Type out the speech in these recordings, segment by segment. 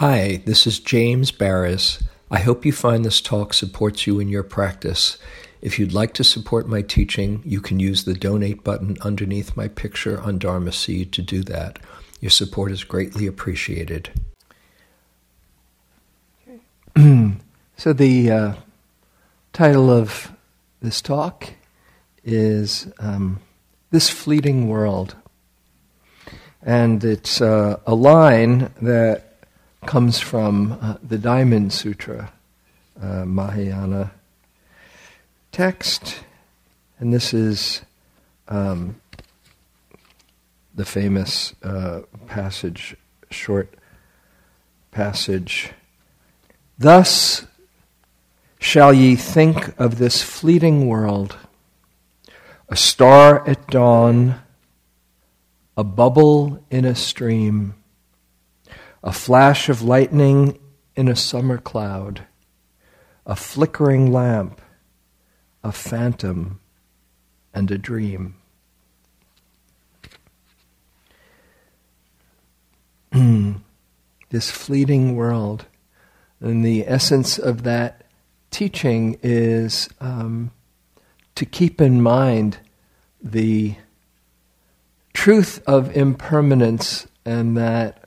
Hi, this is James Baraz. I hope you find this talk supports you in your practice. If you'd like to support my teaching, you can use the donate button underneath my picture on Dharma Seed to do that. Your support is greatly appreciated. so, the uh, title of this talk is um, This Fleeting World. And it's uh, a line that comes from uh, the Diamond Sutra, uh, Mahayana text, and this is um, the famous uh, passage, short passage. Thus shall ye think of this fleeting world, a star at dawn, a bubble in a stream a flash of lightning in a summer cloud, a flickering lamp, a phantom, and a dream. this fleeting world. And the essence of that teaching is um, to keep in mind the truth of impermanence and that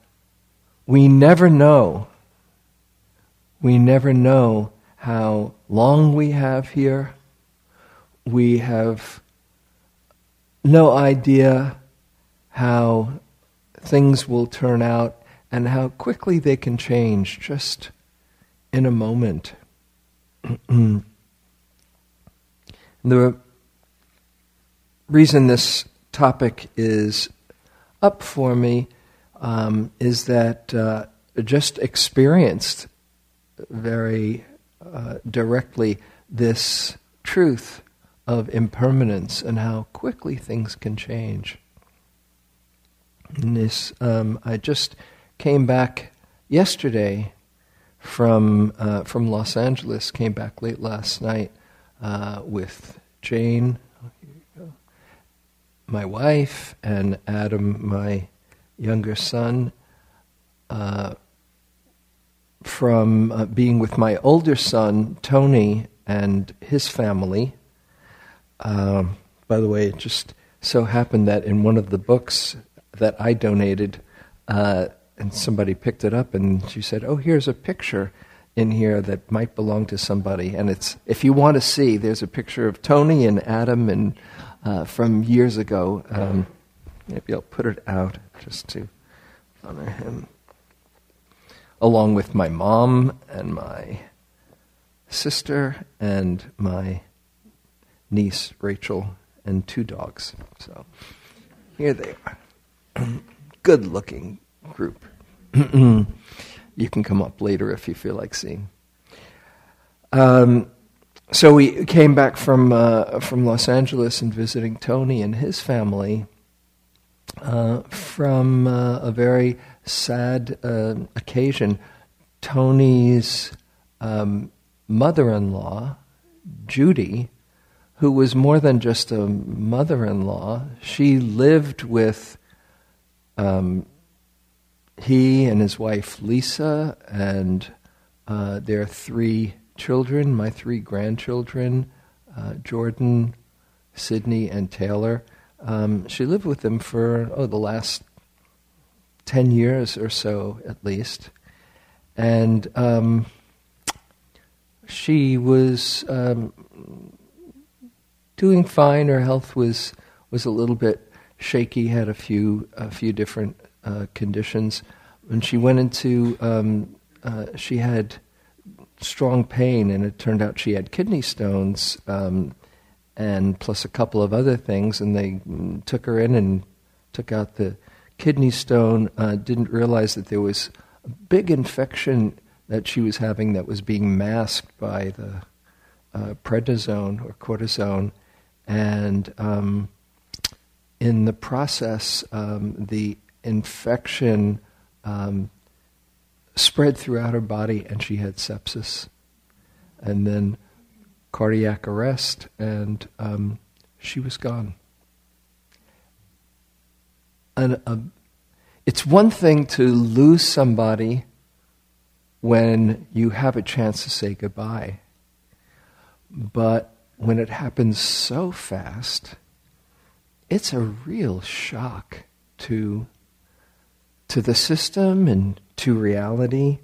we never know. We never know how long we have here. We have no idea how things will turn out and how quickly they can change just in a moment. the reason this topic is up for me um, is that uh, just experienced very uh, directly this truth of impermanence and how quickly things can change. And this, um, I just came back yesterday from uh, from Los Angeles. Came back late last night uh, with Jane, my wife, and Adam, my younger son uh, from uh, being with my older son, Tony, and his family. Um, by the way, it just so happened that in one of the books that I donated, uh, and somebody picked it up and she said, Oh, here's a picture in here that might belong to somebody. And it's, if you want to see, there's a picture of Tony and Adam and uh, from years ago. Um, maybe I'll put it out just to honor him. Along with my mom and my sister and my niece Rachel and two dogs. So here they are. Good looking group. you can come up later if you feel like seeing. Um, so we came back from uh, from Los Angeles and visiting Tony and his family, uh, from uh, a very sad uh, occasion. Tony's um, mother in law, Judy, who was more than just a mother in law, she lived with um, he and his wife Lisa and uh, their three children, my three grandchildren, uh, Jordan, Sydney, and Taylor. Um, she lived with them for, oh, the last 10 years or so at least. And um, she was um, doing fine. Her health was, was a little bit shaky, had a few, a few different uh, conditions. And she went into, um, uh, she had strong pain, and it turned out she had kidney stones. Um, and plus a couple of other things, and they took her in and took out the kidney stone. Uh, didn't realize that there was a big infection that she was having that was being masked by the uh, prednisone or cortisone, and um, in the process, um, the infection um, spread throughout her body, and she had sepsis, and then cardiac arrest, and um, she was gone. And uh, it's one thing to lose somebody when you have a chance to say goodbye. But when it happens so fast, it's a real shock to, to the system and to reality.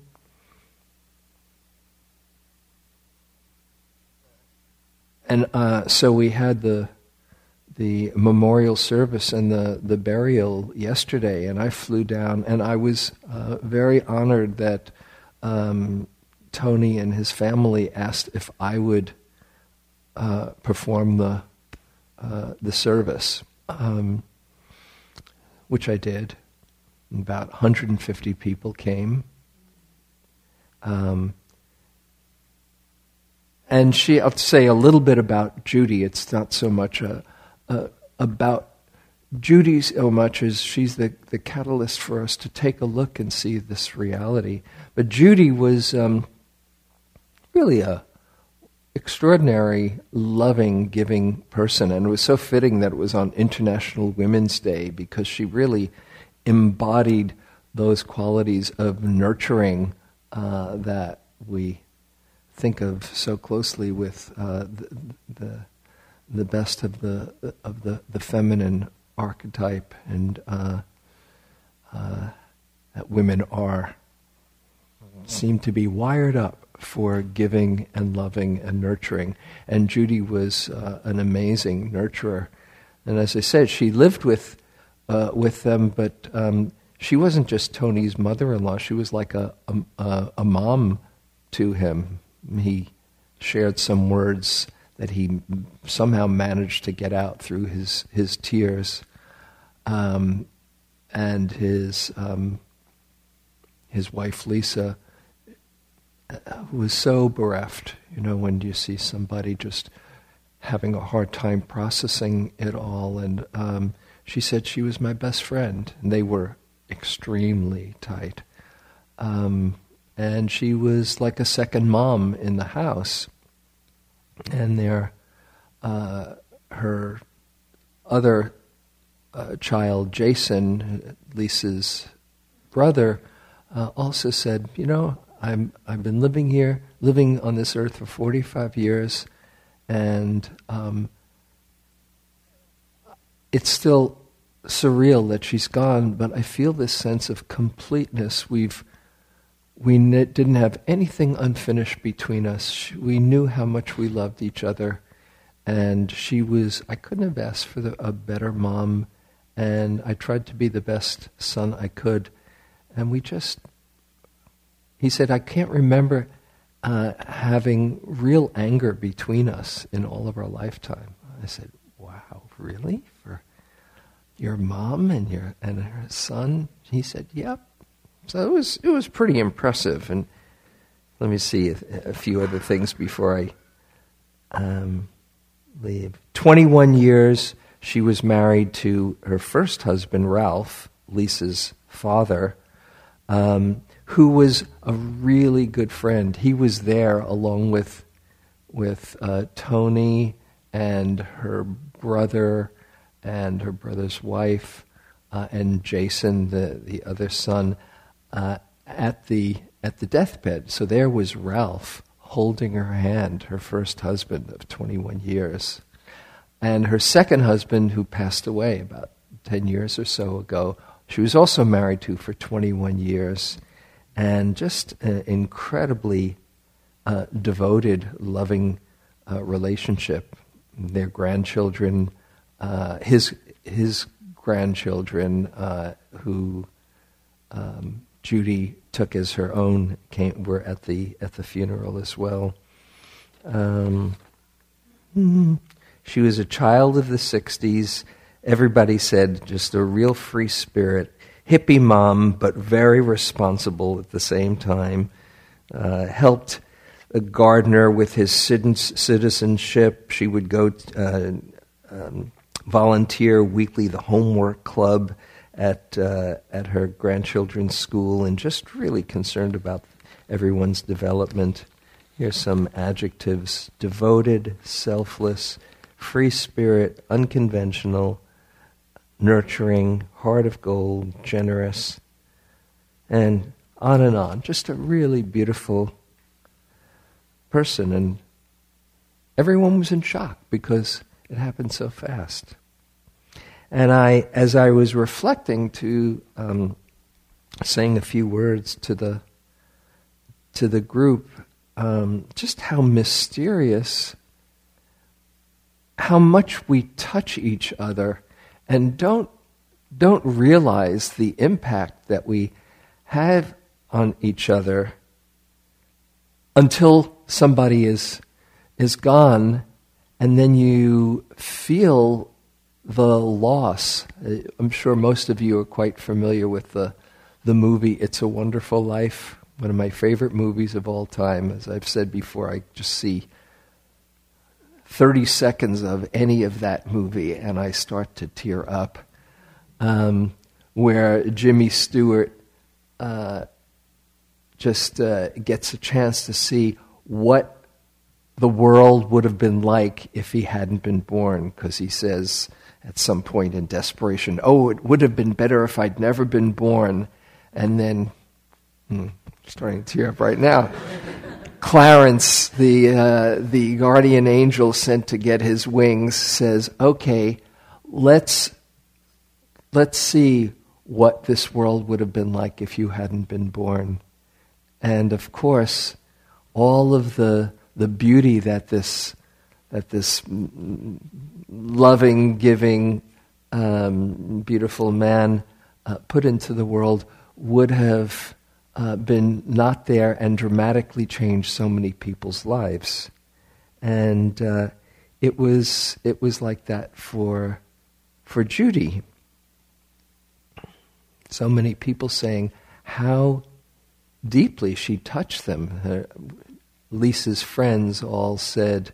And uh, so we had the the memorial service and the, the burial yesterday, and I flew down, and I was uh, very honored that um, Tony and his family asked if I would uh, perform the uh, the service, um, which I did. About 150 people came. Um, and she, I'll say a little bit about Judy. It's not so much a, a, about Judy so much as she's the, the catalyst for us to take a look and see this reality. But Judy was um, really a extraordinary, loving, giving person, and it was so fitting that it was on International Women's Day because she really embodied those qualities of nurturing uh, that we think of so closely with uh, the, the, the best of the of the, the feminine archetype and uh, uh, that women are seem to be wired up for giving and loving and nurturing. And Judy was uh, an amazing nurturer. And as I said, she lived with uh, with them, but um, she wasn't just Tony's mother-in-law. She was like a, a, a mom to him he shared some words that he somehow managed to get out through his, his tears. Um, and his, um, his wife, Lisa, uh, was so bereft. You know, when you see somebody just having a hard time processing it all. And um, she said she was my best friend, and they were extremely tight. Um, and she was like a second mom in the house. And there, uh, her other uh, child, Jason, Lisa's brother, uh, also said, "You know, I'm I've been living here, living on this earth for 45 years, and um, it's still surreal that she's gone, but I feel this sense of completeness. We've we didn't have anything unfinished between us. We knew how much we loved each other. And she was, I couldn't have asked for the, a better mom. And I tried to be the best son I could. And we just, he said, I can't remember uh, having real anger between us in all of our lifetime. I said, wow, really? For your mom and your and her son? He said, yep. So it was it was pretty impressive. And let me see a, a few other things before I um, leave. Twenty one years she was married to her first husband Ralph, Lisa's father, um, who was a really good friend. He was there along with with uh, Tony and her brother and her brother's wife uh, and Jason, the the other son uh, at the at the deathbed. So there was Ralph holding her hand, her first husband of 21 years, and her second husband, who passed away about 10 years or so ago. She was also married to for 21 years, and just an incredibly uh, devoted, loving uh, relationship. Their grandchildren, uh, his his grandchildren, uh, who um, Judy took as her own came, were at the at the funeral as well. Um, she was a child of the '60s. Everybody said just a real free spirit, hippie mom, but very responsible at the same time. Uh, helped a gardener with his citizenship. She would go uh, um, volunteer weekly the homework club at uh, at her grandchildren's school and just really concerned about everyone's development. Here's some adjectives: devoted, selfless, free spirit, unconventional, nurturing, heart of gold, generous. And on and on. Just a really beautiful person. And everyone was in shock because it happened so fast. And I, as I was reflecting to um, saying a few words to the to the group, um, just how mysterious, how much we touch each other, and don't don't realize the impact that we have on each other until somebody is is gone. And then you feel the loss. I'm sure most of you are quite familiar with the the movie It's a Wonderful Life, one of my favorite movies of all time. As I've said before, I just see 30 seconds of any of that movie and I start to tear up um, where Jimmy Stewart uh, just uh, gets a chance to see what the world would have been like if he hadn't been born, because he says at some point in desperation, Oh, it would have been better if I'd never been born. And then, hmm, starting to tear up right now. Clarence, the, uh, the guardian angel sent to get his wings, says, Okay, let's let's see what this world would have been like if you hadn't been born. And of course, all of the, the beauty that this, that this loving, giving, um, beautiful man uh, put into the world would have uh, been not there and dramatically changed so many people's lives. And uh, it, was, it was like that for, for Judy so many people saying how deeply she touched them. Her, Lisa's friends all said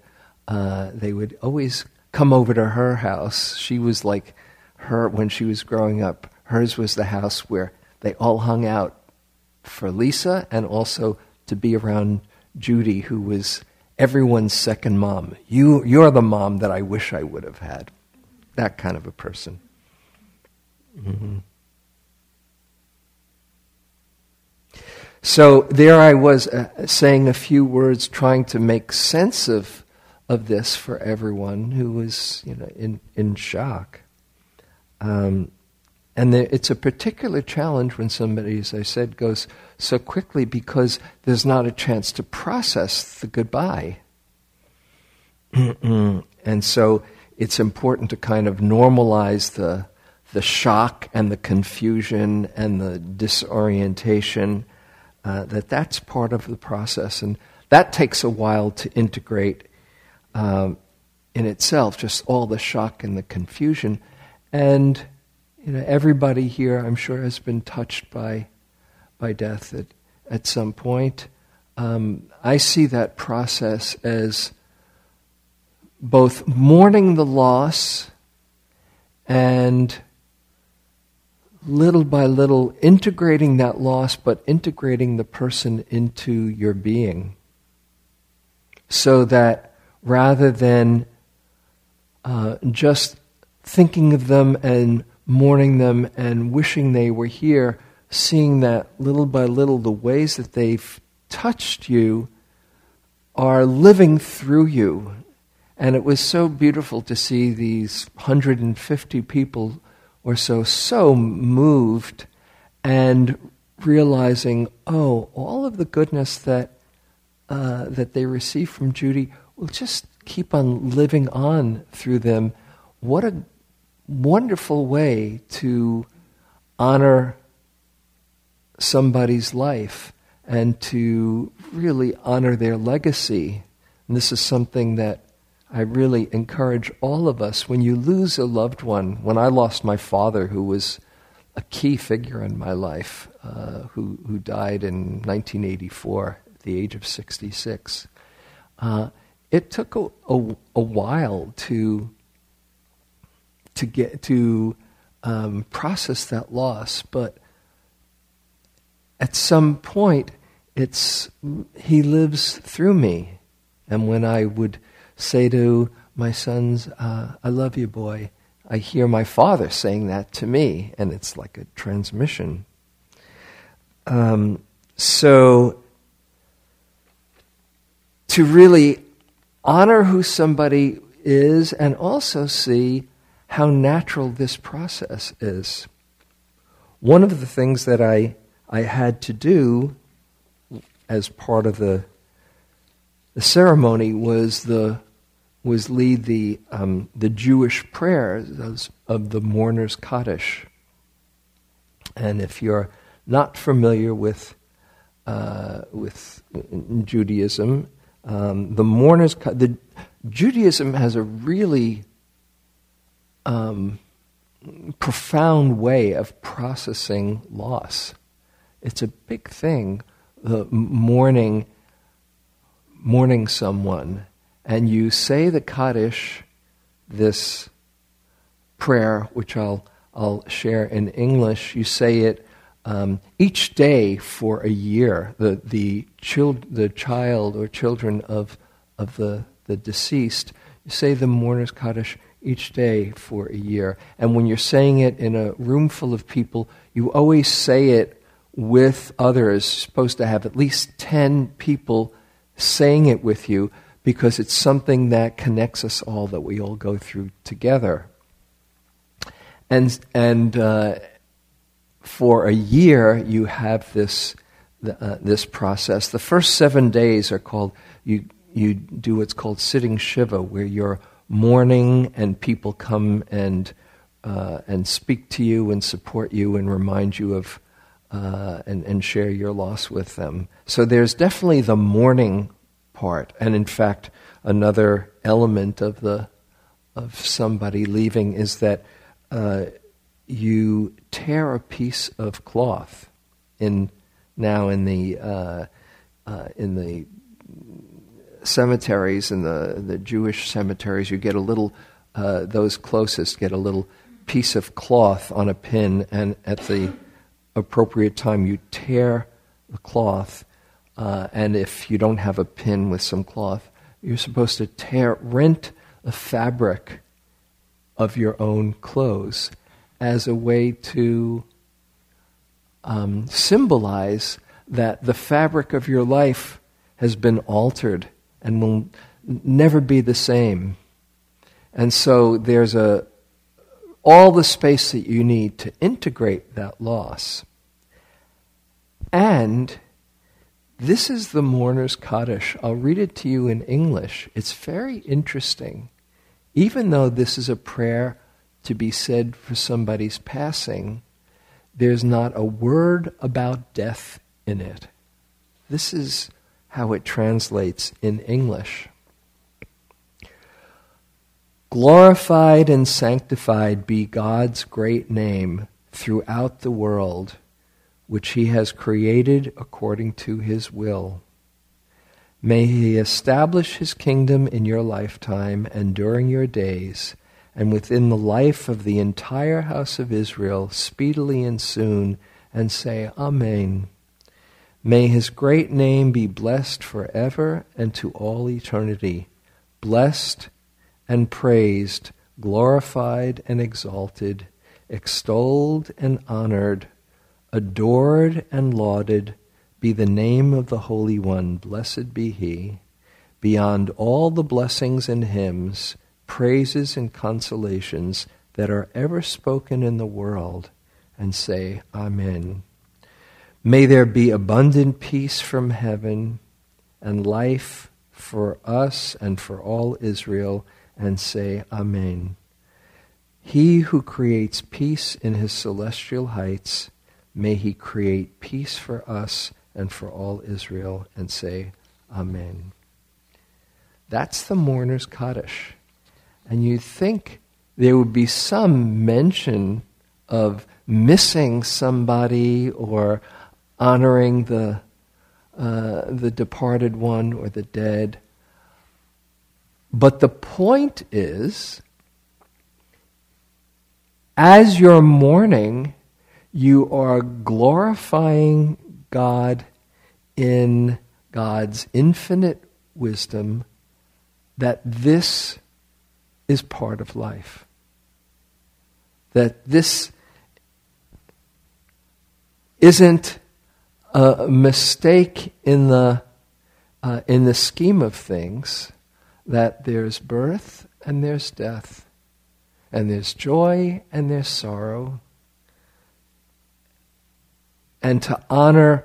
uh, they would always come over to her house. She was like her when she was growing up. Hers was the house where they all hung out for Lisa and also to be around Judy, who was everyone's second mom. You, you're the mom that I wish I would have had. That kind of a person. Mm-hmm. So there I was uh, saying a few words, trying to make sense of, of this for everyone who was you know, in, in shock. Um, and it's a particular challenge when somebody, as I said, goes so quickly because there's not a chance to process the goodbye. and so it's important to kind of normalize the, the shock and the confusion and the disorientation uh, that that's part of the process. And that takes a while to integrate um, in itself, just all the shock and the confusion. And you know, everybody here, I'm sure, has been touched by, by death at, at some point. Um, I see that process as both mourning the loss and little by little integrating that loss, but integrating the person into your being. So that rather than uh, just thinking of them and mourning them and wishing they were here, seeing that little by little the ways that they've touched you are living through you. And it was so beautiful to see these 150 people or so, so moved and realizing, oh, all of the goodness that, uh, that they received from Judy will just keep on living on through them. What a wonderful way to honor somebody's life and to really honor their legacy. And this is something that I really encourage all of us when you lose a loved one. When I lost my father, who was a key figure in my life, uh, who, who died in 1984 at the age of 66, uh, it took a, a, a, while to, to, get, to um, process that loss, but at some point, it's, he lives through me. And when I would say to my sons, uh, I love you, boy. I hear my father saying that to me, and it's like a transmission. Um, so, to really honor who somebody is and also see how natural this process is. One of the things that I, I had to do as part of the, the ceremony was, the, was lead the, um, the Jewish prayers of the mourner's Kaddish. And if you're not familiar with, uh, with Judaism, um, the mourners, the Judaism has a really um, profound way of processing loss. It's a big thing, the mourning, mourning someone, and you say the Kaddish, this prayer, which I'll I'll share in English. You say it um, each day for a year. The the child the child or children of of the the deceased. Say the mourner's Kaddish each day for a year. And when you're saying it in a room full of people, you always say it with others, supposed to have at least 10 people saying it with you because it's something that connects us all, that we all go through together. And, and uh, for a year, you have this, uh, this process. The first seven days are called, you, you do what's called sitting Shiva, where you're mourning and people come and, uh, and speak to you and support you and remind you of uh, and, and share your loss with them. So there's definitely the mourning part. And in fact, another element of, the, of somebody leaving is that uh, you tear a piece of cloth in now in the uh, uh, in the cemeteries, in the, the Jewish cemeteries, you get a little, uh, those closest get a little piece of cloth on a pin, and at the appropriate time, you tear the cloth. Uh, and if you don't have a pin with some cloth, you're supposed to tear, rent the fabric of your own clothes as a way to um, symbolize that the fabric of your life has been altered and will never be the same. And so there's a all the space that you need to integrate that loss. And this is the mourner's Kaddish. I'll read it to you in English. It's very interesting. Even though this is a prayer to be said for somebody's passing, there's not a word about death in it. This is how it translates in English. Glorified and sanctified be God's great name throughout the world, which He has created according to His will. May He establish His kingdom in your lifetime and during your days, and within the life of the entire house of Israel, speedily and soon, and say, Amen. May his great name be blessed forever and to all eternity, blessed and praised, glorified and exalted, extolled and honored, adored and lauded be the name of the Holy One, blessed be he, beyond all the blessings and hymns, praises and consolations that are ever spoken in the world, and say, Amen. May there be abundant peace from heaven and life for us and for all Israel, and say, Amen. He who creates peace in his celestial heights, may he create peace for us and for all Israel, and say, Amen. That's the mourner's Kaddish. And you think there would be some mention of missing somebody or honoring the, uh, the departed one or the dead. But the point is, as you're mourning, you are glorifying God in God's infinite wisdom that this is part of life. That this isn't a mistake in the, uh, in the scheme of things that there's birth and there's death, and there's joy and there's sorrow, and to honor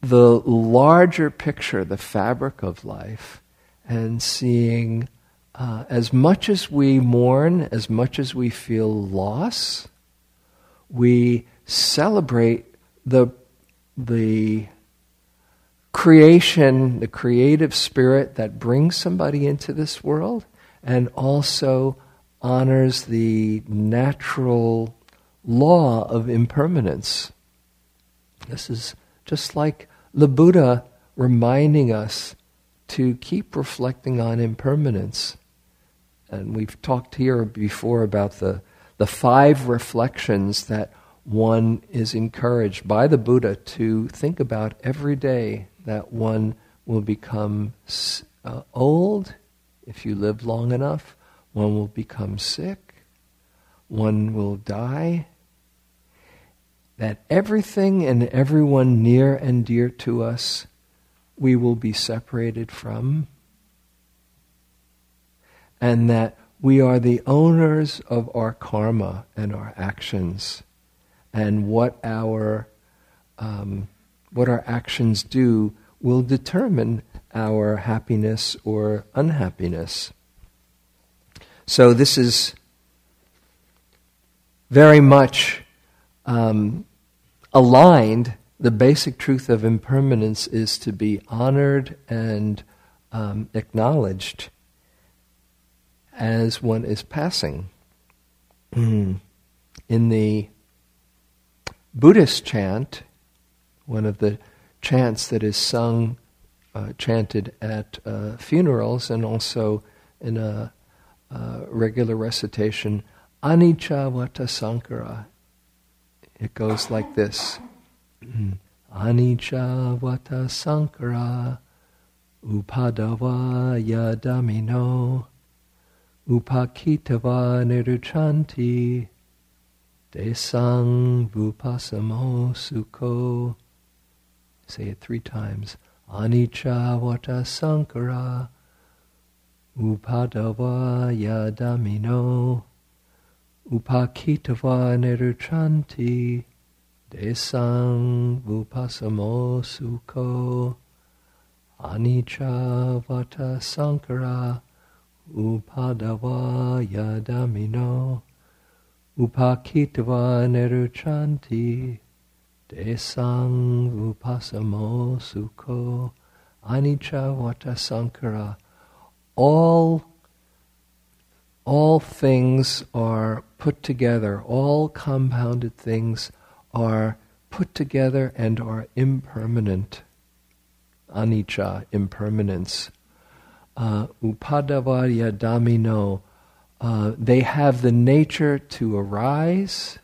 the larger picture, the fabric of life, and seeing uh, as much as we mourn, as much as we feel loss, we celebrate the, the creation, the creative spirit that brings somebody into this world, and also honors the natural law of impermanence. This is just like the Buddha reminding us to keep reflecting on impermanence. And we've talked here before about the, the five reflections that one is encouraged by the Buddha to think about every day that one will become uh, old if you live long enough, one will become sick, one will die, that everything and everyone near and dear to us we will be separated from, and that we are the owners of our karma and our actions, and what our um, what our actions do will determine our happiness or unhappiness. So this is very much um, aligned the basic truth of impermanence is to be honored and um, acknowledged as one is passing. In the Buddhist chant, one of the chants that is sung, uh, chanted at uh, funerals, and also in a uh, regular recitation, Anicca Vata Sankhara. It goes like this. Anicca vata sankhara upadava yadamino upakitava niruchanti desang vupasamo sukho. Say it three times. Anicca vata sankhara upadava yadamino upakitava niruchanti Desang Vupasamo Sukho Anicca Vata Sankhara Upadava Yadamino Upakitva Neruchanti Desang Vupasamo Sukho Anicca Vata Sankhara All all things are put together, all compounded things are put together and are impermanent. Anicca, impermanence. Uh, upadavaya damino, uh, they have the nature to arise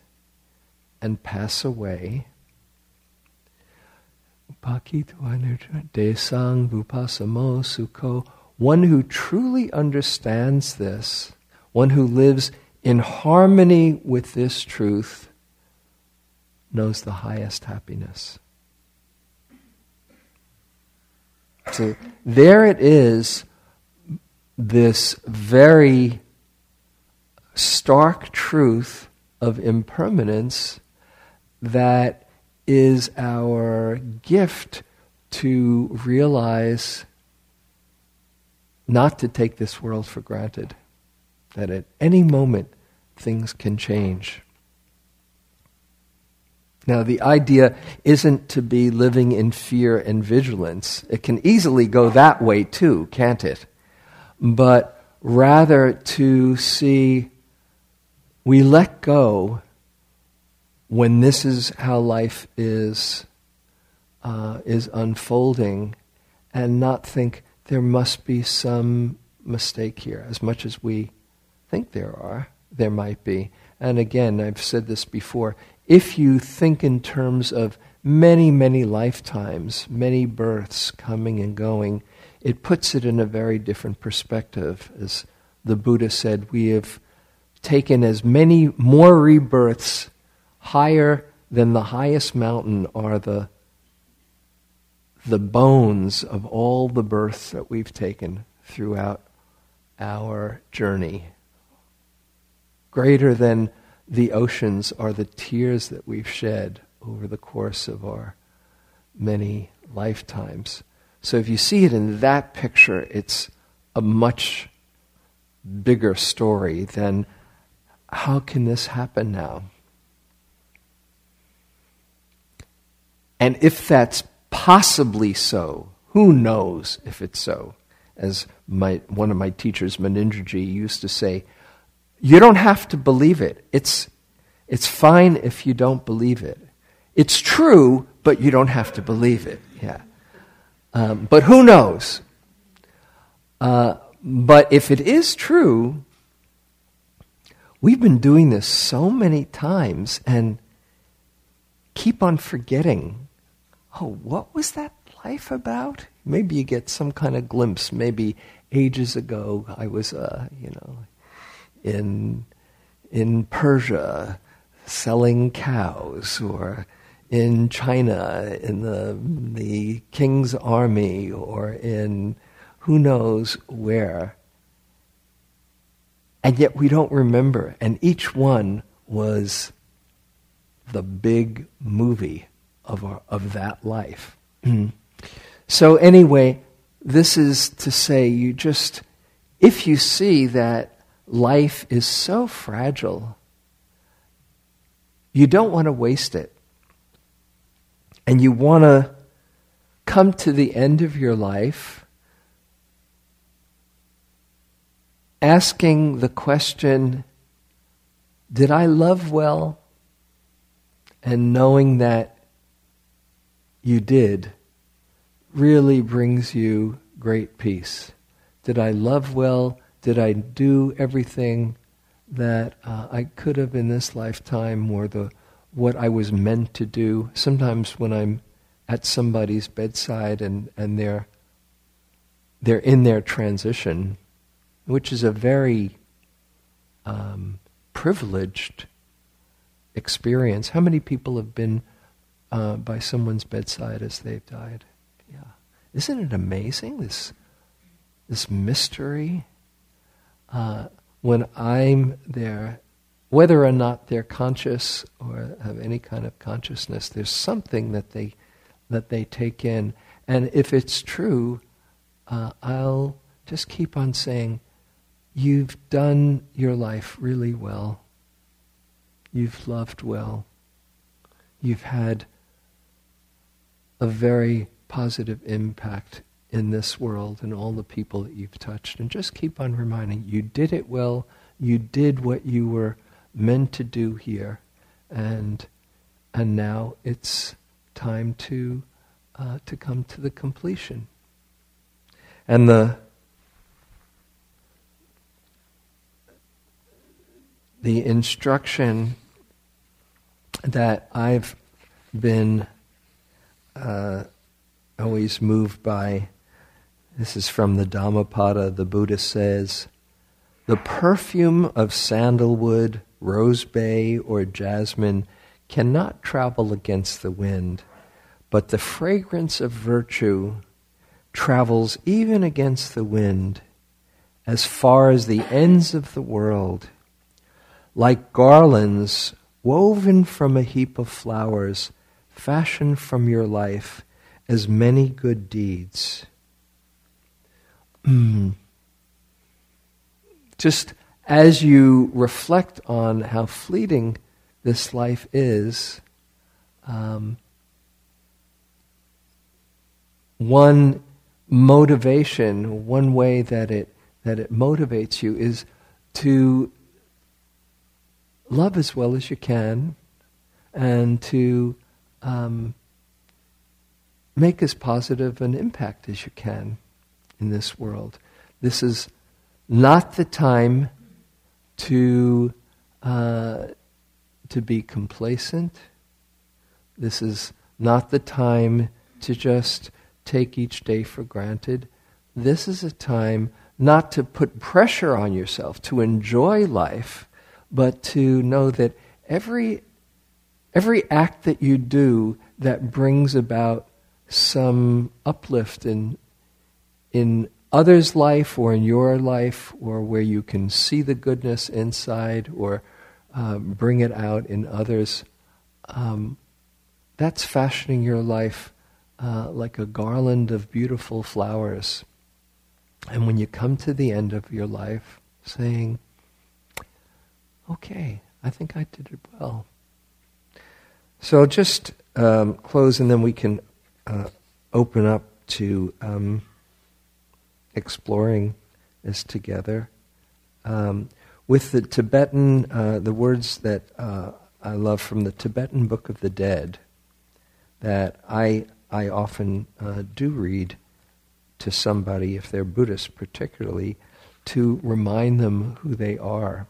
and pass away. Desang vupasamo sukho. One who truly understands this, one who lives in harmony with this truth, knows the highest happiness. So there it is, this very stark truth of impermanence that is our gift to realize not to take this world for granted, that at any moment things can change. Now, the idea isn't to be living in fear and vigilance. It can easily go that way too, can't it? But rather to see we let go when this is how life is, uh, is unfolding and not think there must be some mistake here, as much as we think there are, there might be. And again, I've said this before if you think in terms of many, many lifetimes, many births coming and going, it puts it in a very different perspective. As the Buddha said, we have taken as many more rebirths higher than the highest mountain are the the bones of all the births that we've taken throughout our journey. Greater than the oceans are the tears that we've shed over the course of our many lifetimes. So if you see it in that picture, it's a much bigger story than how can this happen now? And if that's possibly so, who knows if it's so? As my, one of my teachers, Munindraji, used to say, you don't have to believe it. It's, it's fine if you don't believe it. It's true, but you don't have to believe it. Yeah. Um, but who knows? Uh, but if it is true, we've been doing this so many times and keep on forgetting oh, what was that life about? Maybe you get some kind of glimpse. Maybe ages ago I was, uh, you know, in in Persia selling cows, or in China in the the king's army, or in who knows where. And yet we don't remember. And each one was the big movie of, our, of that life. so, anyway, this is to say, you just, if you see that life is so fragile, you don't want to waste it. And you want to come to the end of your life asking the question Did I love well? And knowing that you did really brings you great peace. Did I love well? Did I do everything that uh, I could have in this lifetime or the what I was meant to do? Sometimes when I'm at somebody's bedside and, and they're they're in their transition, which is a very um, privileged experience. How many people have been uh, by someone's bedside as they've died. Yeah, isn't it amazing this this mystery? Uh, when I'm there, whether or not they're conscious or have any kind of consciousness, there's something that they that they take in, and if it's true, uh, I'll just keep on saying, "You've done your life really well. You've loved well. You've had." a very positive impact in this world and all the people that you've touched. And just keep on reminding you did it well, you did what you were meant to do here, and and now it's time to uh, to come to the completion. And the the instruction that I've been uh, always moved by. This is from the Dhammapada. The Buddha says, The perfume of sandalwood, rose bay, or jasmine cannot travel against the wind, but the fragrance of virtue travels even against the wind as far as the ends of the world. Like garlands woven from a heap of flowers, fashion from your life as many good deeds. Mm. Just as you reflect on how fleeting this life is, um, one motivation, one way that it that it motivates you is to love as well as you can and to um, make as positive an impact as you can in this world. This is not the time to uh, to be complacent. This is not the time to just take each day for granted. This is a time not to put pressure on yourself to enjoy life, but to know that every Every act that you do that brings about some uplift in in others' life or in your life, or where you can see the goodness inside or um, bring it out in others, um, that's fashioning your life uh, like a garland of beautiful flowers. And when you come to the end of your life, saying, okay, I think I did it well. So I'll just um, close and then we can uh, open up to um, exploring this together. Um, with the Tibetan, uh, the words that uh, I love from the Tibetan Book of the Dead, that I, I often uh, do read to somebody, if they're Buddhist particularly, to remind them who they are.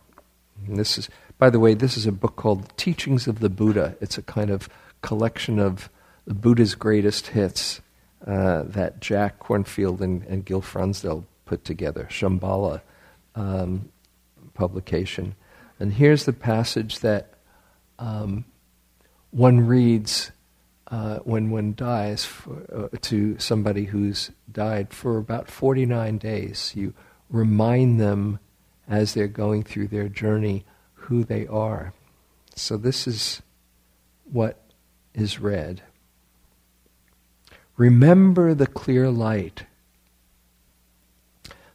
And this is, by the way, this is a book called Teachings of the Buddha. It's a kind of collection of the Buddha's greatest hits uh, that Jack Kornfield and, and, Gil Fronsdal put together, Shambhala um, publication. And here's the passage that um, one reads uh, when one dies for, uh, to somebody who's died for about 49 days. You remind them as they're going through their journey who they are. So this is what is read. Remember the clear light,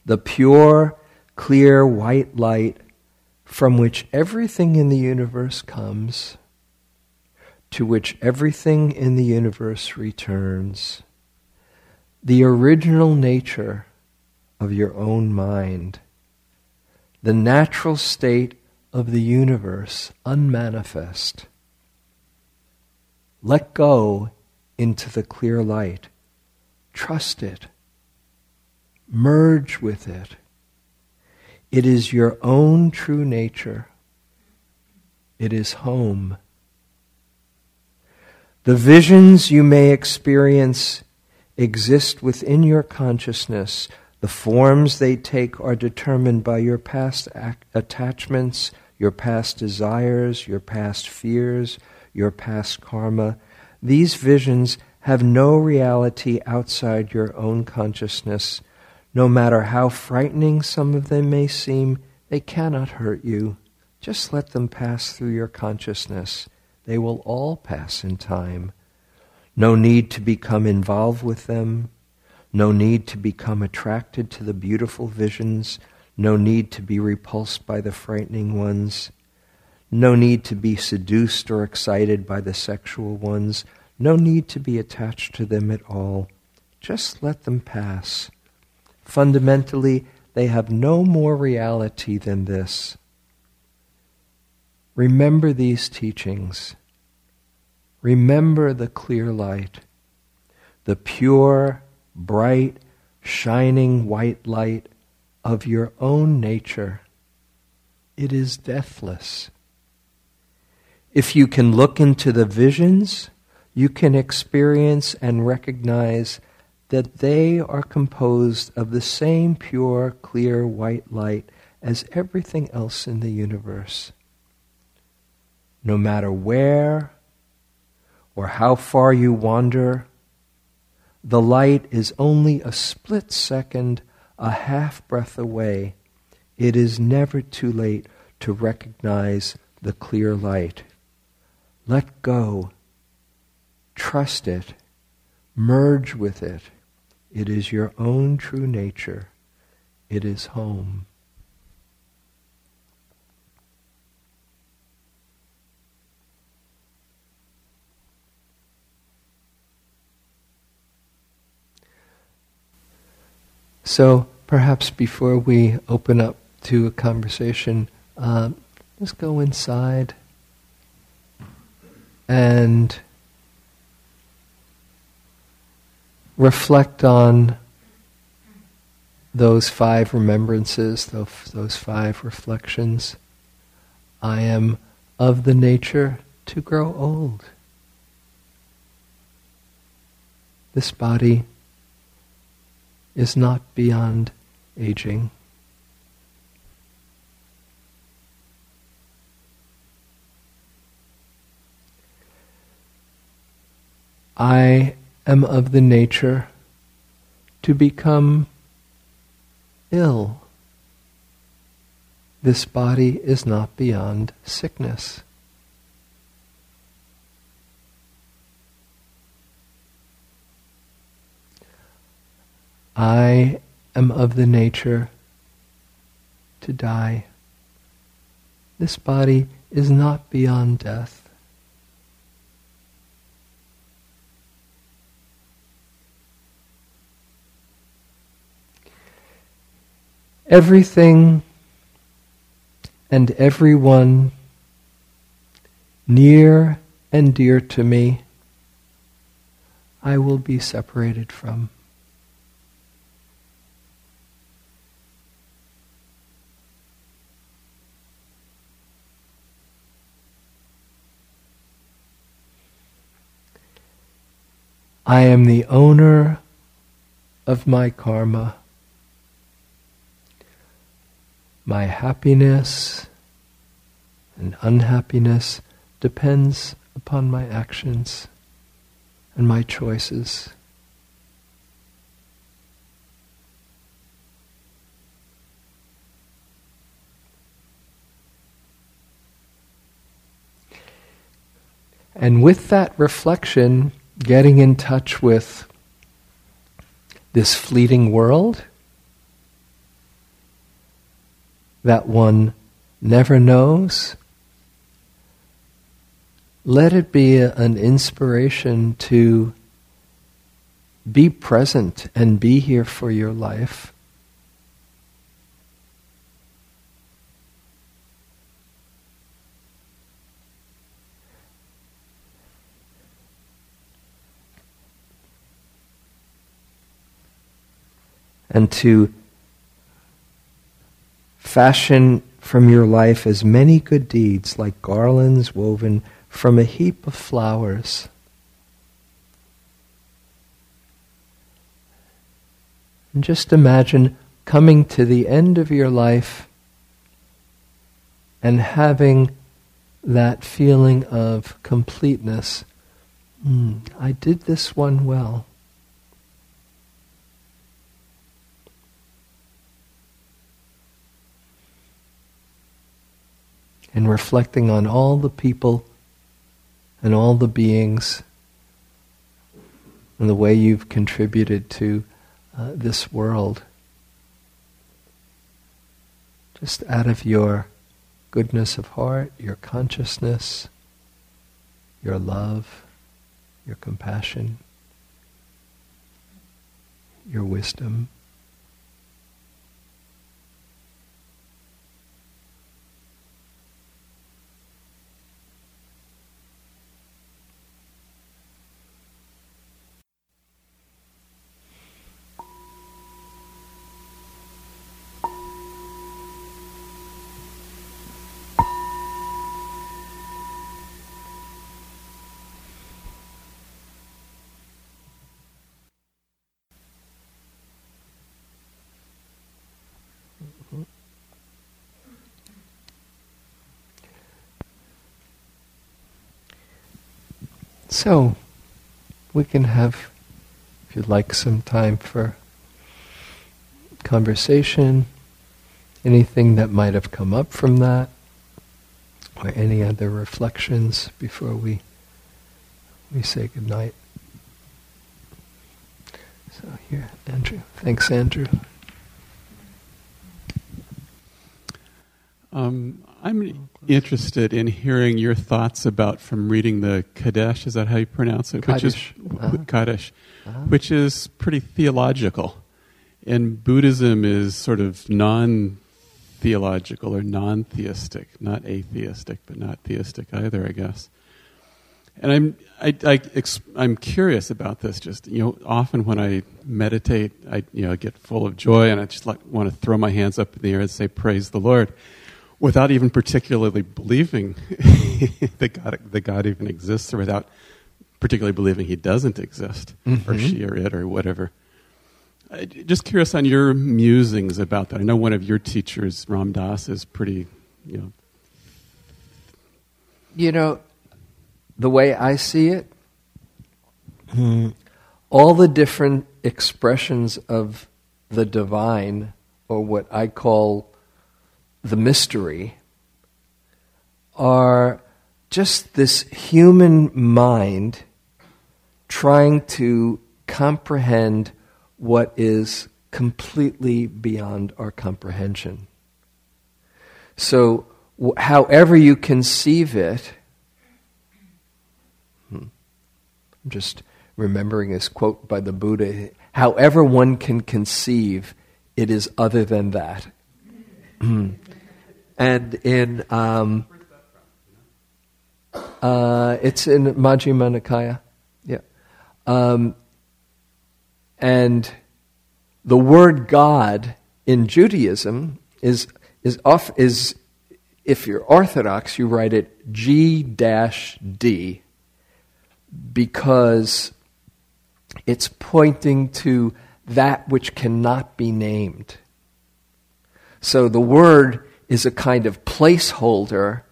the pure, clear white light from which everything in the universe comes, to which everything in the universe returns, the original nature of your own mind, the natural state of the universe unmanifest. Let go into the clear light. Trust it. Merge with it. It is your own true nature. It is home. The visions you may experience exist within your consciousness. The forms they take are determined by your past ac- attachments, your past desires, your past fears, your past karma, these visions have no reality outside your own consciousness. No matter how frightening some of them may seem, they cannot hurt you. Just let them pass through your consciousness. They will all pass in time. No need to become involved with them. No need to become attracted to the beautiful visions. No need to be repulsed by the frightening ones. No need to be seduced or excited by the sexual ones. No need to be attached to them at all. Just let them pass. Fundamentally, they have no more reality than this. Remember these teachings. Remember the clear light, the pure, bright, shining white light of your own nature. It is deathless. If you can look into the visions, you can experience and recognize that they are composed of the same pure, clear white light as everything else in the universe. No matter where or how far you wander, the light is only a split second, a half breath away. It is never too late to recognize the clear light. Let go. Trust it. Merge with it. It is your own true nature. It is home. So perhaps before we open up to a conversation, um, let's go inside and reflect on those five remembrances, those, five reflections. I am of the nature to grow old. This body is not beyond aging. I am of the nature to become ill. This body is not beyond sickness. I am of the nature to die. This body is not beyond death. Everything and everyone near and dear to me, I will be separated from. I am the owner of my karma. My happiness and unhappiness depends upon my actions and my choices. And with that reflection, getting in touch with this fleeting world that one never knows, let it be a, an inspiration to be present and be here for your life. And to fashion from your life as many good deeds like garlands woven from a heap of flowers. And just imagine coming to the end of your life and having that feeling of completeness. Mm, I did this one well. And reflecting on all the people and all the beings and the way you've contributed to uh, this world. Just out of your goodness of heart, your consciousness, your love, your compassion, your wisdom. So, we can have, if you'd like, some time for conversation, anything that might have come up from that, or any other reflections before we we say goodnight. So here, Andrew. Thanks, Andrew. Um, I'm interested in hearing your thoughts about from reading the Kadesh. Is that how you pronounce it? Kaddish. Which is Uh-huh. Kaddish, Uh-huh. which is pretty theological, and Buddhism is sort of non-theological or non-theistic, not atheistic, but not theistic either, I guess. And I'm I, I ex, I'm curious about this. Just you know, often when I meditate, I you know get full of joy, and I just like want to throw my hands up in the air and say, "Praise the Lord." Without even particularly believing that God, that God even exists, or without particularly believing He doesn't exist, or Mhm. she, or it, or whatever. I, just curious on your musings about that. I know one of your teachers, Ram Dass, is pretty, you know, You know, the way I see it, mm, all the different expressions of the divine, or what I call the mystery, are just this human mind trying to comprehend what is completely beyond our comprehension. So, however you conceive it, hmm, I'm just remembering this quote by the Buddha however one can conceive, it is other than that. And in. Um, uh, it's in Majjhima Nikaya. Yeah. Um, and the word God in Judaism is is off is if you're Orthodox, you write it G D because it's pointing to that which cannot be named. So the word is a kind of placeholder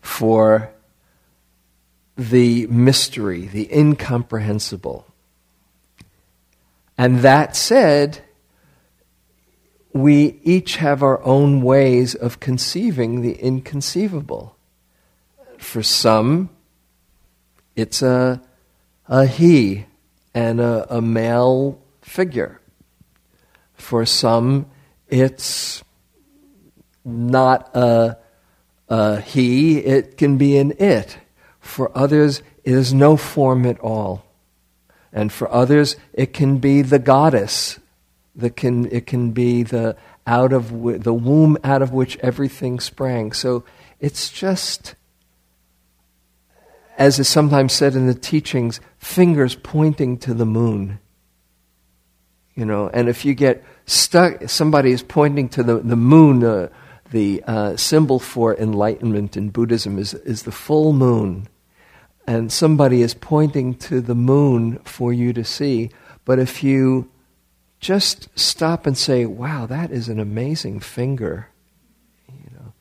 for the mystery, the incomprehensible. And that said, we each have our own ways of conceiving the inconceivable. For some, it's a, a he and a, a male figure. For some, it's not a, a he, it can be an it. For others, it is no form at all. And for others, it can be the goddess. That can, it can be the, out of the womb out of which everything sprang. So it's just, as is sometimes said in the teachings, fingers pointing to the moon. You know, and if you get stuck, somebody is pointing to the, the moon, uh, the uh, symbol for enlightenment in Buddhism is, is the full moon and somebody is pointing to the moon for you to see. But if you just stop and say, wow, that is an amazing finger, you know,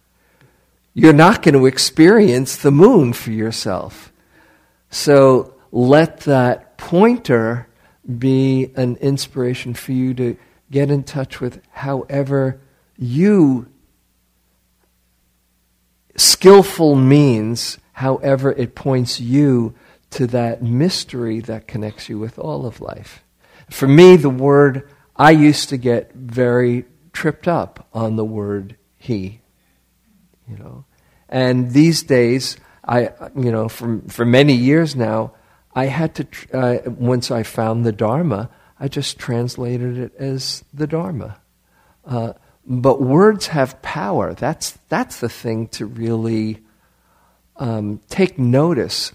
you're not going to experience the moon for yourself. So let that pointer be an inspiration for you to get in touch with however you skillful means however it points you to that mystery that connects you with all of life. For me, the word, I used to get very tripped up on the word he, you know. And these days, I, you know, for, for many years now, I had to, uh, once I found the Dharma, I just translated it as the Dharma. Uh, but words have power. That's, that's the thing to really um, take notice.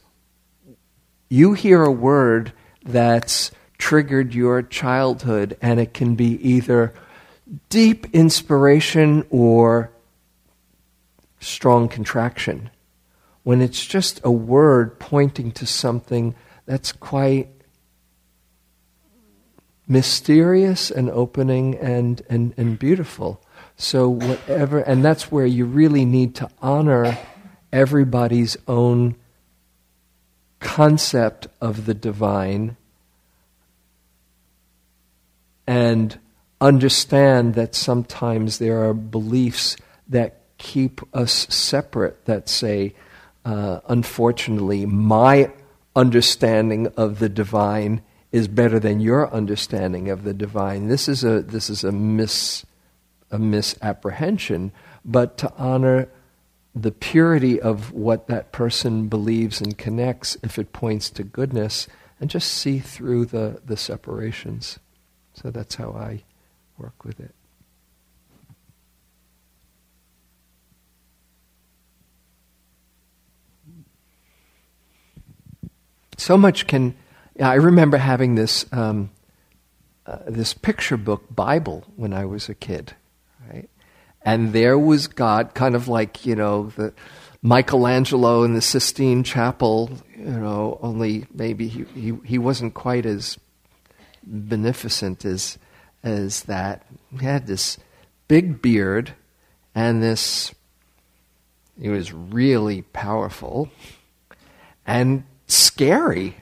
You hear a word that's triggered your childhood, and it can be either deep inspiration or strong contraction. When it's just a word pointing to something that's quite mysterious and opening and, and, and beautiful. So, whatever, and that's where you really need to honor everybody's own concept of the divine and understand that sometimes there are beliefs that keep us separate, that say, uh, unfortunately, my understanding of the divine is better than your understanding of the divine. This is a, this is a, mis, a misapprehension, but to honor the purity of what that person believes and connects if it points to goodness and just see through the, the separations. So that's how I work with it. So much can. I remember having this um, uh, this picture book Bible when I was a kid, and there was God, kind of like, you know, the Michelangelo in the Sistine Chapel, you know, only maybe he, he, he wasn't quite as beneficent as, as that. He had this big beard and this, he was really powerful and scary.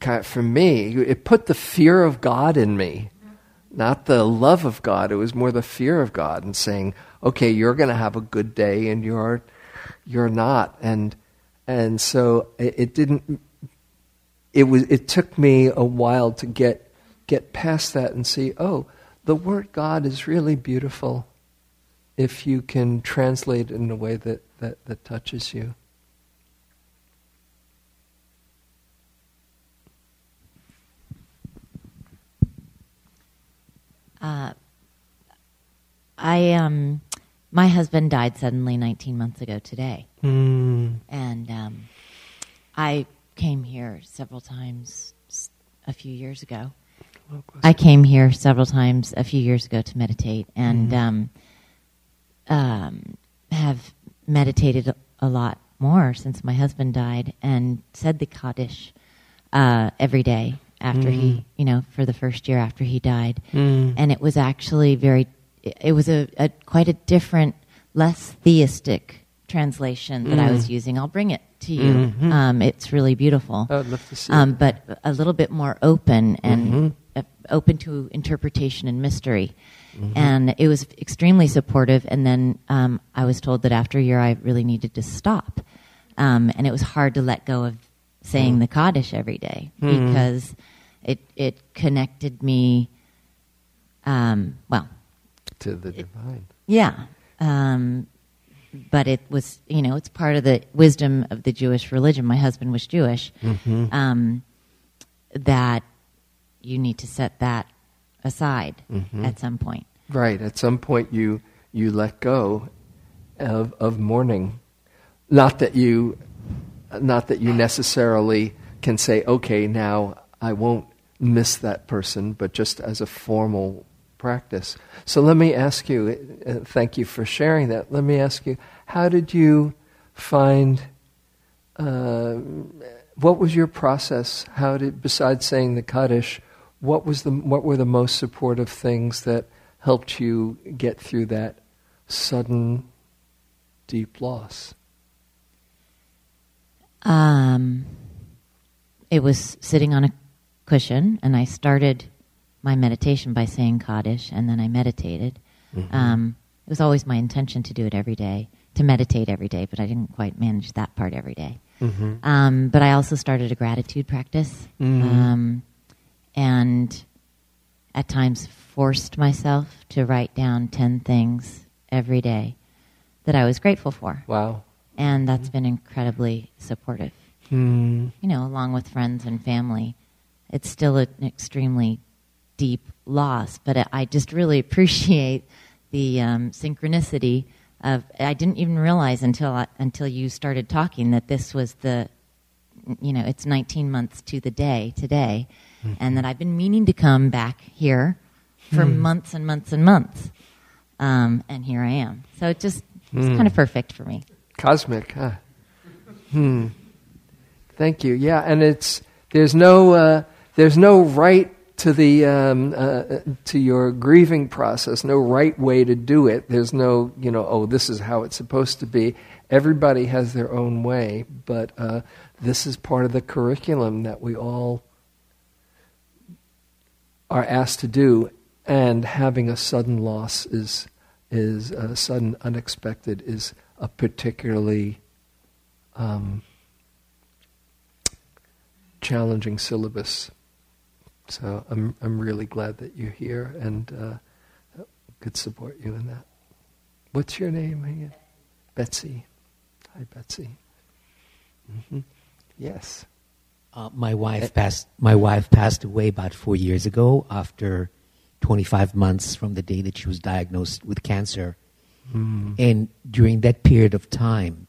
For me, it put the fear of God in me, not the love of God. It was more the fear of God and saying, okay, you're going to have a good day and you're, you're not. And, and so it, it didn't, it was, it took me a while to get, get past that and see, oh, the word God is really beautiful if you can translate it in a way that, that, that touches you. Uh, I um, my husband died suddenly 19 months ago today, mm. and um, I came here several times a few years ago. I came here several times a few years ago to meditate, and mm. um, um, have meditated a lot more since my husband died, and said the Kaddish uh, every day after mm. he, you know, for the first year after he died. Mm. And it was actually very, it was a, a, quite a different, less theistic translation that I was mm. using. I'll bring it to you. Mm-hmm. Um, it's really beautiful. I would love to see um, But a little bit more open and mm-hmm. uh, open to interpretation and mystery. Mm-hmm. And it was extremely supportive. And then um, I was told that after a year I really needed to stop. Um, and it was hard to let go of saying mm. the Kaddish every day mm. because it it connected me. Um, well, to the divine. yeah, um, but it was you know it's part of the wisdom of the Jewish religion. My husband was Jewish. Mm-hmm. Um, that you need to set that aside mm-hmm. at some point. Right. At some point, you you let go of of mourning. Not that you not that you necessarily can say, okay, now I won't miss that person, but just as a formal practice. So let me ask you, uh, thank you for sharing that. Let me ask you, how did you find, uh, what was your process? How did, besides saying the Kaddish, what, was the, what were the most supportive things that helped you get through that sudden, deep loss? Um, it was sitting on a cushion, and I started my meditation by saying Kaddish, and then I meditated. Mm-hmm. Um, it was always my intention to do it every day, to meditate every day, but I didn't quite manage that part every day. Mm-hmm. Um, but I also started a gratitude practice, mm-hmm. um, and at times forced myself to write down 10 things every day that I was grateful for. Wow and that's mm-hmm. been incredibly supportive. Mm. You know, along with friends and family, it's still an extremely deep loss, but I just really appreciate the um, synchronicity of. I didn't even realize until I, until you started talking that this was the, you know, it's 19 months to the day today, mm-hmm. and that I've been meaning to come back here for mm. months and months and months, um, and here I am. So it just it's mm. kind of perfect for me. Cosmic, huh? Hmm. Thank you. Yeah, and it's there's no uh, there's no right to the um, uh, to your grieving process. No right way to do it. There's no you know oh this is how it's supposed to be. Everybody has their own way, but uh, this is part of the curriculum that we all are asked to do. And having a sudden loss is is uh, sudden, unexpected is a particularly um, challenging syllabus. So I'm I'm really glad that you're here and uh, could support you in that. What's your name again? Betsy. Hi, Betsy. Mm-hmm. Yes. Uh, my wife passed. My wife passed away about four years ago after 25 months from the day that she was diagnosed with cancer. Mm. And during that period of time,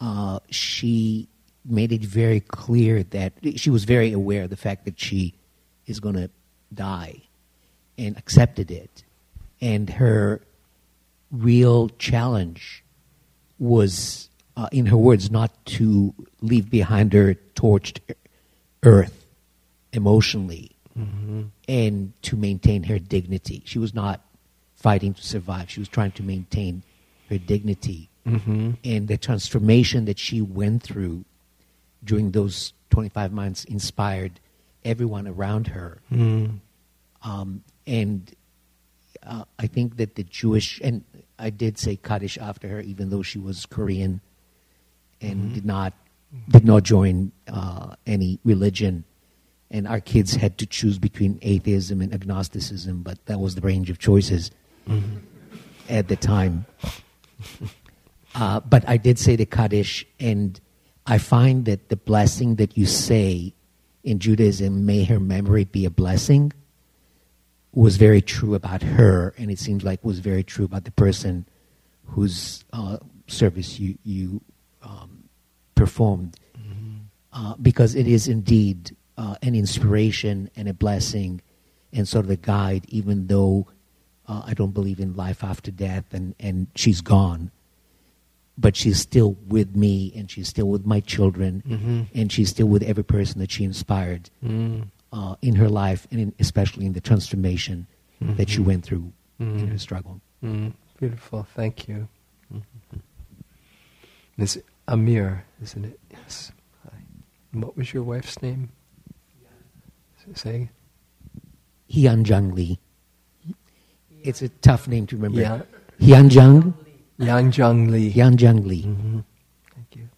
uh, she made it very clear that she was very aware of the fact that she is going to die and accepted it. And her real challenge was, uh, in her words, not to leave behind her torched earth emotionally mm-hmm. and to maintain her dignity. She was not fighting to survive. She was trying to maintain her dignity. Mm-hmm. And the transformation that she went through during those 25 months inspired everyone around her. Mm. Um, and uh, I think that the Jewish, and I did say Kaddish after her, even though she was Korean and Mhm. did not did not join uh, any religion. And our kids had to choose between atheism and agnosticism, but that was the range of choices Mhm. at the time. Uh, but I did say the Kaddish, and I find that the blessing that you say in Judaism, may her memory be a blessing, was very true about her, and it seems like was very true about the person whose uh, service you, you um, performed. Uh, because it is indeed uh, an inspiration and a blessing and sort of a guide, even though uh, I don't believe in life after death and, and she's gone. But she's still with me and she's still with my children Mhm. and she's still with every person that she inspired Mm. uh, in her life and in, especially in the transformation that she Mhm. went through in Mhm. her struggle. Mm. Beautiful. Thank you. Mhm. It's Amir, isn't it? Yes. Hi. What was your wife's name? Say. Hyunjung Lee. It's a tough name to remember. Yeah. Hyunjung, Yang Jung Lee. Hyunjung Lee. Mhm. Thank you.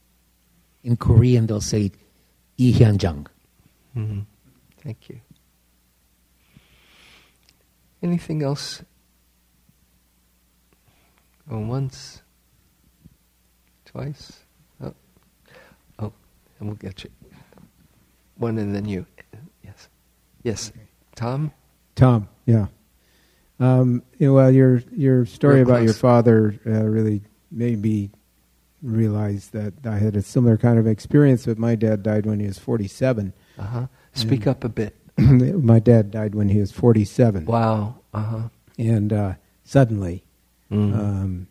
In Korean, they'll say Lee Hyunjung. Mhm. Thank you. Anything else? Going once, twice. Oh, oh, and we'll get you. One and then you. Yes, yes. Tom. Tom, yeah. Um, you know, well, your your story about your father uh, really made me realize that I had a similar kind of experience. But my dad died when he was forty-seven. Uh huh. Speak And- up a bit. my dad died when he was forty-seven. Wow. Uh huh. And uh, suddenly, Mm. um,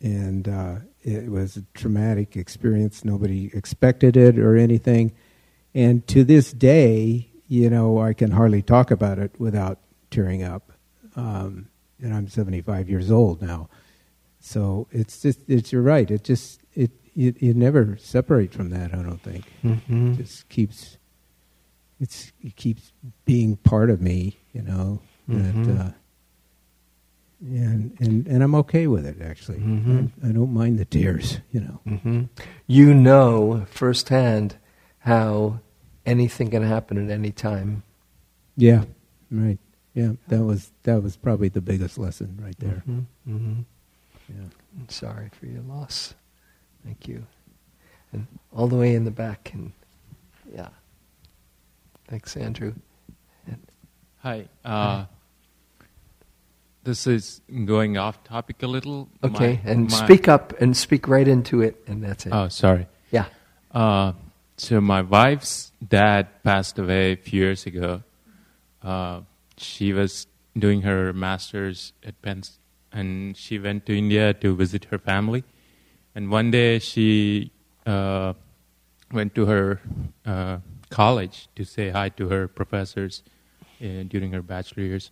and uh, it was a traumatic experience. Nobody expected it or anything. And to this day, you know, I can hardly talk about it without tearing up. Um, and I'm 75 years old now, so it's just it's you're right. It just it you, you never separate from that. I don't think Mhm. it just keeps it's it keeps being part of me. You know that. Mhm. Uh, and and and I'm okay with it actually. Mhm. I, I don't mind the tears, you know. hmm You know firsthand how anything can happen at any time. Yeah, right. Yeah, that was that was probably the biggest lesson right there. Mhm, mhm. Yeah. I'm sorry for your loss. Thank you. And all the way in the back, and yeah. Thanks, Andrew. And Hi. Uh, this is going off topic a little. okay, My- and my- speak up and speak right into it, and that's it. Oh, sorry. yeah. Uh, so my wife's dad passed away a few years ago. Uh, she was doing her master's at Penn, and she went to India to visit her family. And one day she uh, went to her uh, college to say hi to her professors uh, during her bachelor years.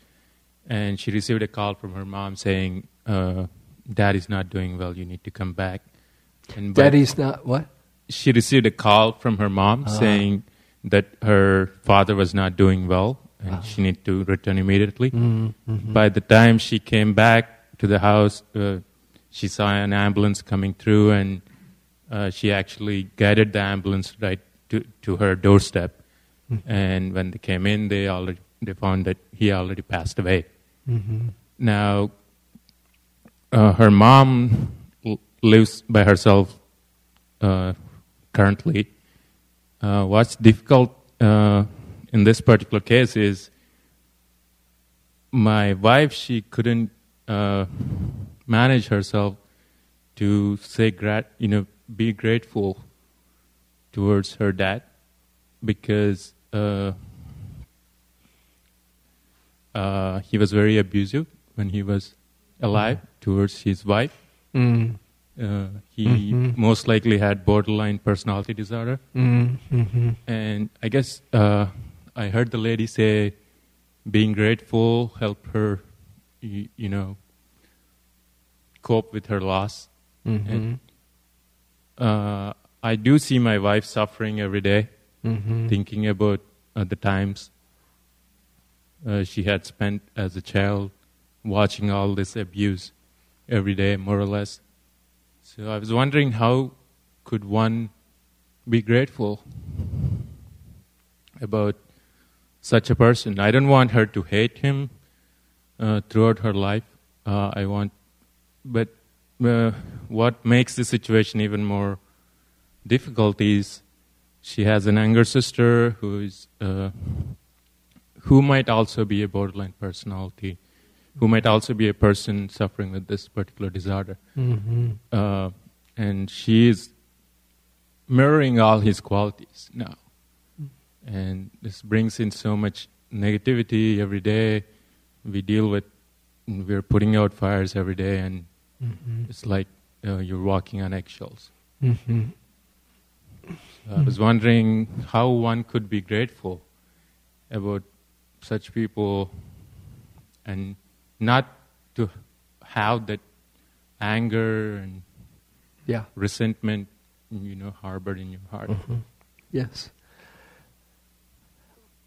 And she received a call from her mom saying, uh, "Dad is not doing well. You need to come back." And Daddy's not what? she received a call from her mom Ah. saying that her father was not doing well and Ah. she needed to return immediately. Mm, mhm. By the time she came back to the house, uh, she saw an ambulance coming through and uh, she actually guided the ambulance right to, to her doorstep. Mhm. And when they came in, they already they found that he already passed away. Mhm. Now, uh, her mom l- lives by herself uh, currently. Uh, what's difficult uh, in this particular case is my wife, she couldn't uh, manage herself to say, grat- you know, be grateful towards her dad because uh, uh, he was very abusive when he was alive towards his wife. Mm. Uh, he Mhm. most likely had borderline personality disorder. Mm, mhm. And I guess uh, I heard the lady say, being grateful helped her, you, you know, cope with her loss. Mhm. And, uh, I do see my wife suffering every day. Mm-hmm. thinking about uh, the times uh, she had spent as a child watching all this abuse every day, more or less. So I was wondering how could one be grateful about such a person? I don't want her to hate him uh, throughout her life. Uh, I want, but uh, what makes the situation even more difficult is she has an younger sister who is uh, who might also be a borderline personality, who might also be a person suffering with this particular disorder, Mm-hmm. uh, and she is mirroring all his qualities now, and this brings in so much negativity every day. We deal with, we're putting out fires every day, and Mm-hmm. it's like uh, you're walking on eggshells. Mm-hmm. So I was wondering how one could be grateful about such people and not to have that anger and Yeah. resentment, you know, harbored in your heart. Mhm. Yes.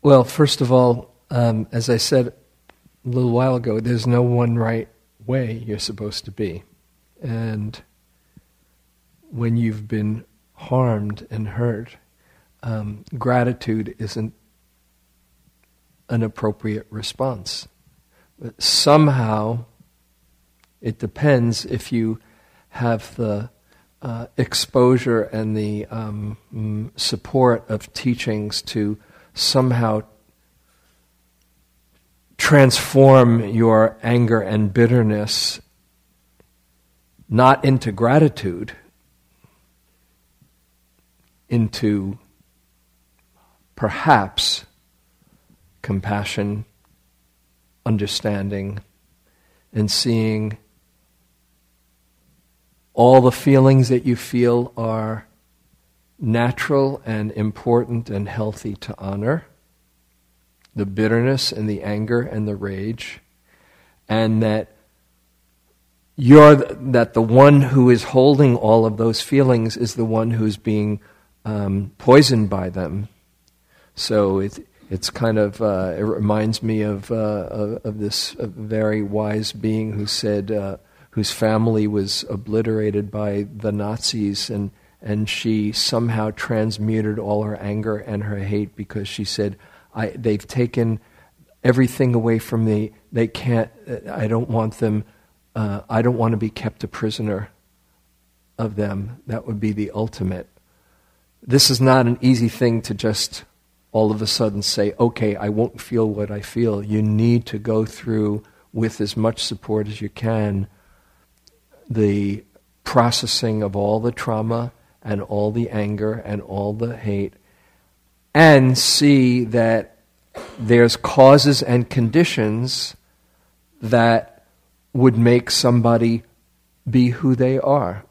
Well, first of all, um, as I said a little while ago, there's no one right way you're supposed to be. And when you've been harmed and hurt, um, gratitude isn't an appropriate response. But somehow, it depends if you have the uh, exposure and the um, support of teachings to somehow transform your anger and bitterness not into gratitude, into perhaps compassion, understanding, and seeing all the feelings that you feel are natural and important and healthy to honor the bitterness and the anger and the rage, and that you're th- that the one who is holding all of those feelings is the one who's being um, poisoned by them. So it, it's kind of uh, it reminds me of uh, of, of this uh, very wise being who said uh, whose family was obliterated by the Nazis and and she somehow transmuted all her anger and her hate because she said I, they've taken everything away from me. They can't. I don't want them. Uh, I don't want to be kept a prisoner of them. That would be the ultimate. This is not an easy thing to just all of a sudden say, okay, I won't feel what I feel. You need to go through with as much support as you can the processing of all the trauma and all the anger and all the hate and see that there's causes and conditions that would make somebody be who they are.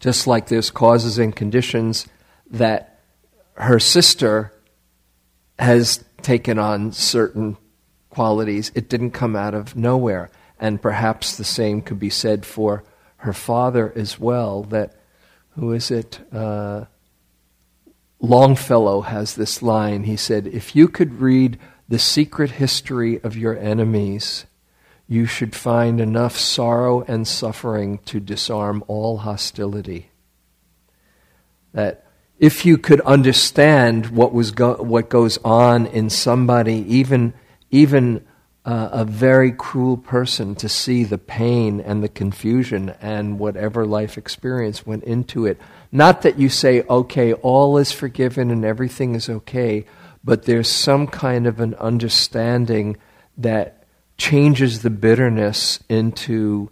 Just like there's causes and conditions that her sister has taken on certain qualities. It didn't come out of nowhere. And perhaps the same could be said for her father as well. That, who is it? Uh, Longfellow has this line. He said, If you could read the secret history of your enemies, you should find enough sorrow and suffering to disarm all hostility. That if you could understand what, was go- what goes on in somebody, even, even uh, a very cruel person, to see the pain and the confusion and whatever life experience went into it. Not that you say, okay, all is forgiven and everything is okay, but there's some kind of an understanding that changes the bitterness into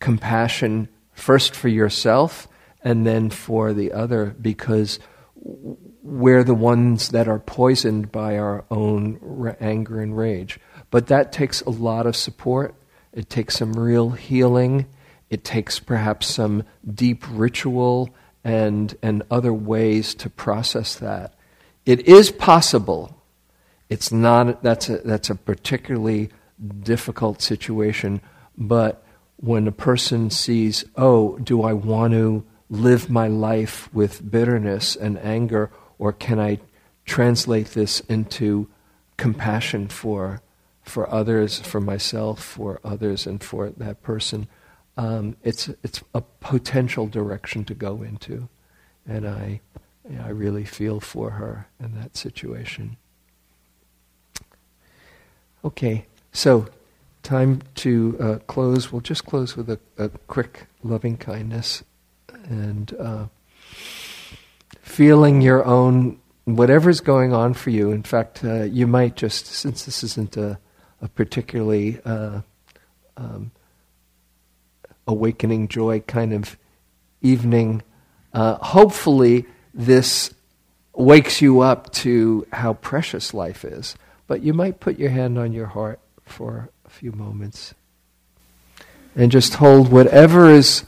compassion, first for yourself and then for the other, because we're the ones that are poisoned by our own anger and rage. But that takes a lot of support. It takes some real healing. It takes perhaps some deep ritual and, and other ways to process that. It is possible. It's not, that's a, that's a particularly difficult situation, but when a person sees, oh, do I want to live my life with bitterness and anger, or can I translate this into compassion for for others, for myself, for others, and for that person? Um, it's it's a potential direction to go into, and I I really feel for her in that situation. Okay, so time to uh, close. We'll just close with a, a quick loving kindness and uh, feeling your own, whatever's going on for you. In fact, uh, you might just, since this isn't a particularly uh, um, awakening joy kind of evening, uh, hopefully this wakes you up to how precious life is. But you might put your hand on your heart for a few moments and just hold whatever is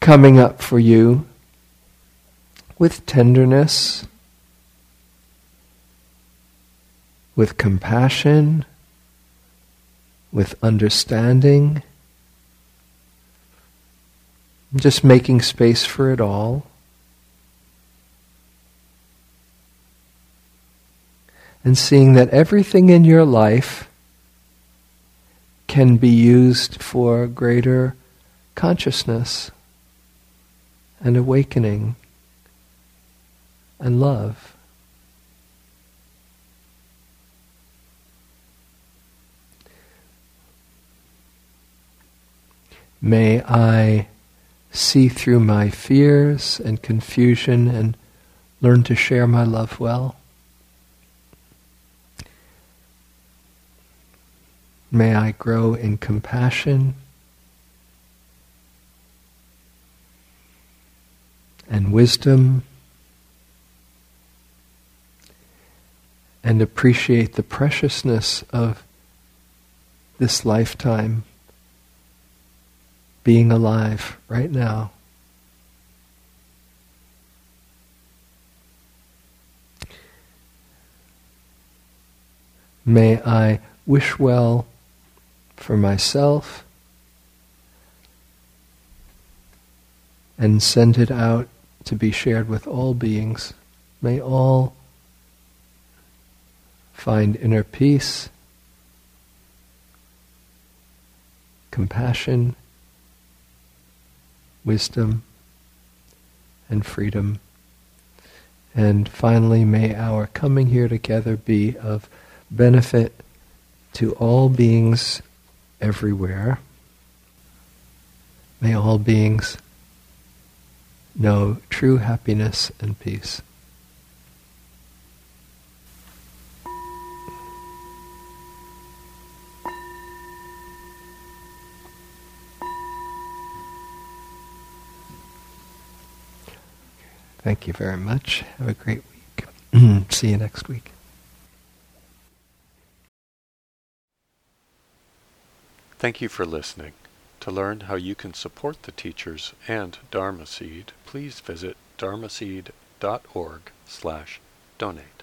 coming up for you with tenderness, with compassion, with understanding, just making space for it all. and seeing that everything in your life can be used for greater consciousness and awakening and love. May I see through my fears and confusion and learn to share my love well. May I grow in compassion and wisdom and appreciate the preciousness of this lifetime being alive right now. May I wish well for myself and send it out to be shared with all beings. May all find inner peace, compassion, wisdom, and freedom. And finally, may our coming here together be of benefit to all beings everywhere. May all beings know true happiness and peace. Thank you very much. Have a great week. See you next week. Thank you for listening. To learn how you can support the teachers and Dharma Seed, please visit dharmaseed.org slash donate.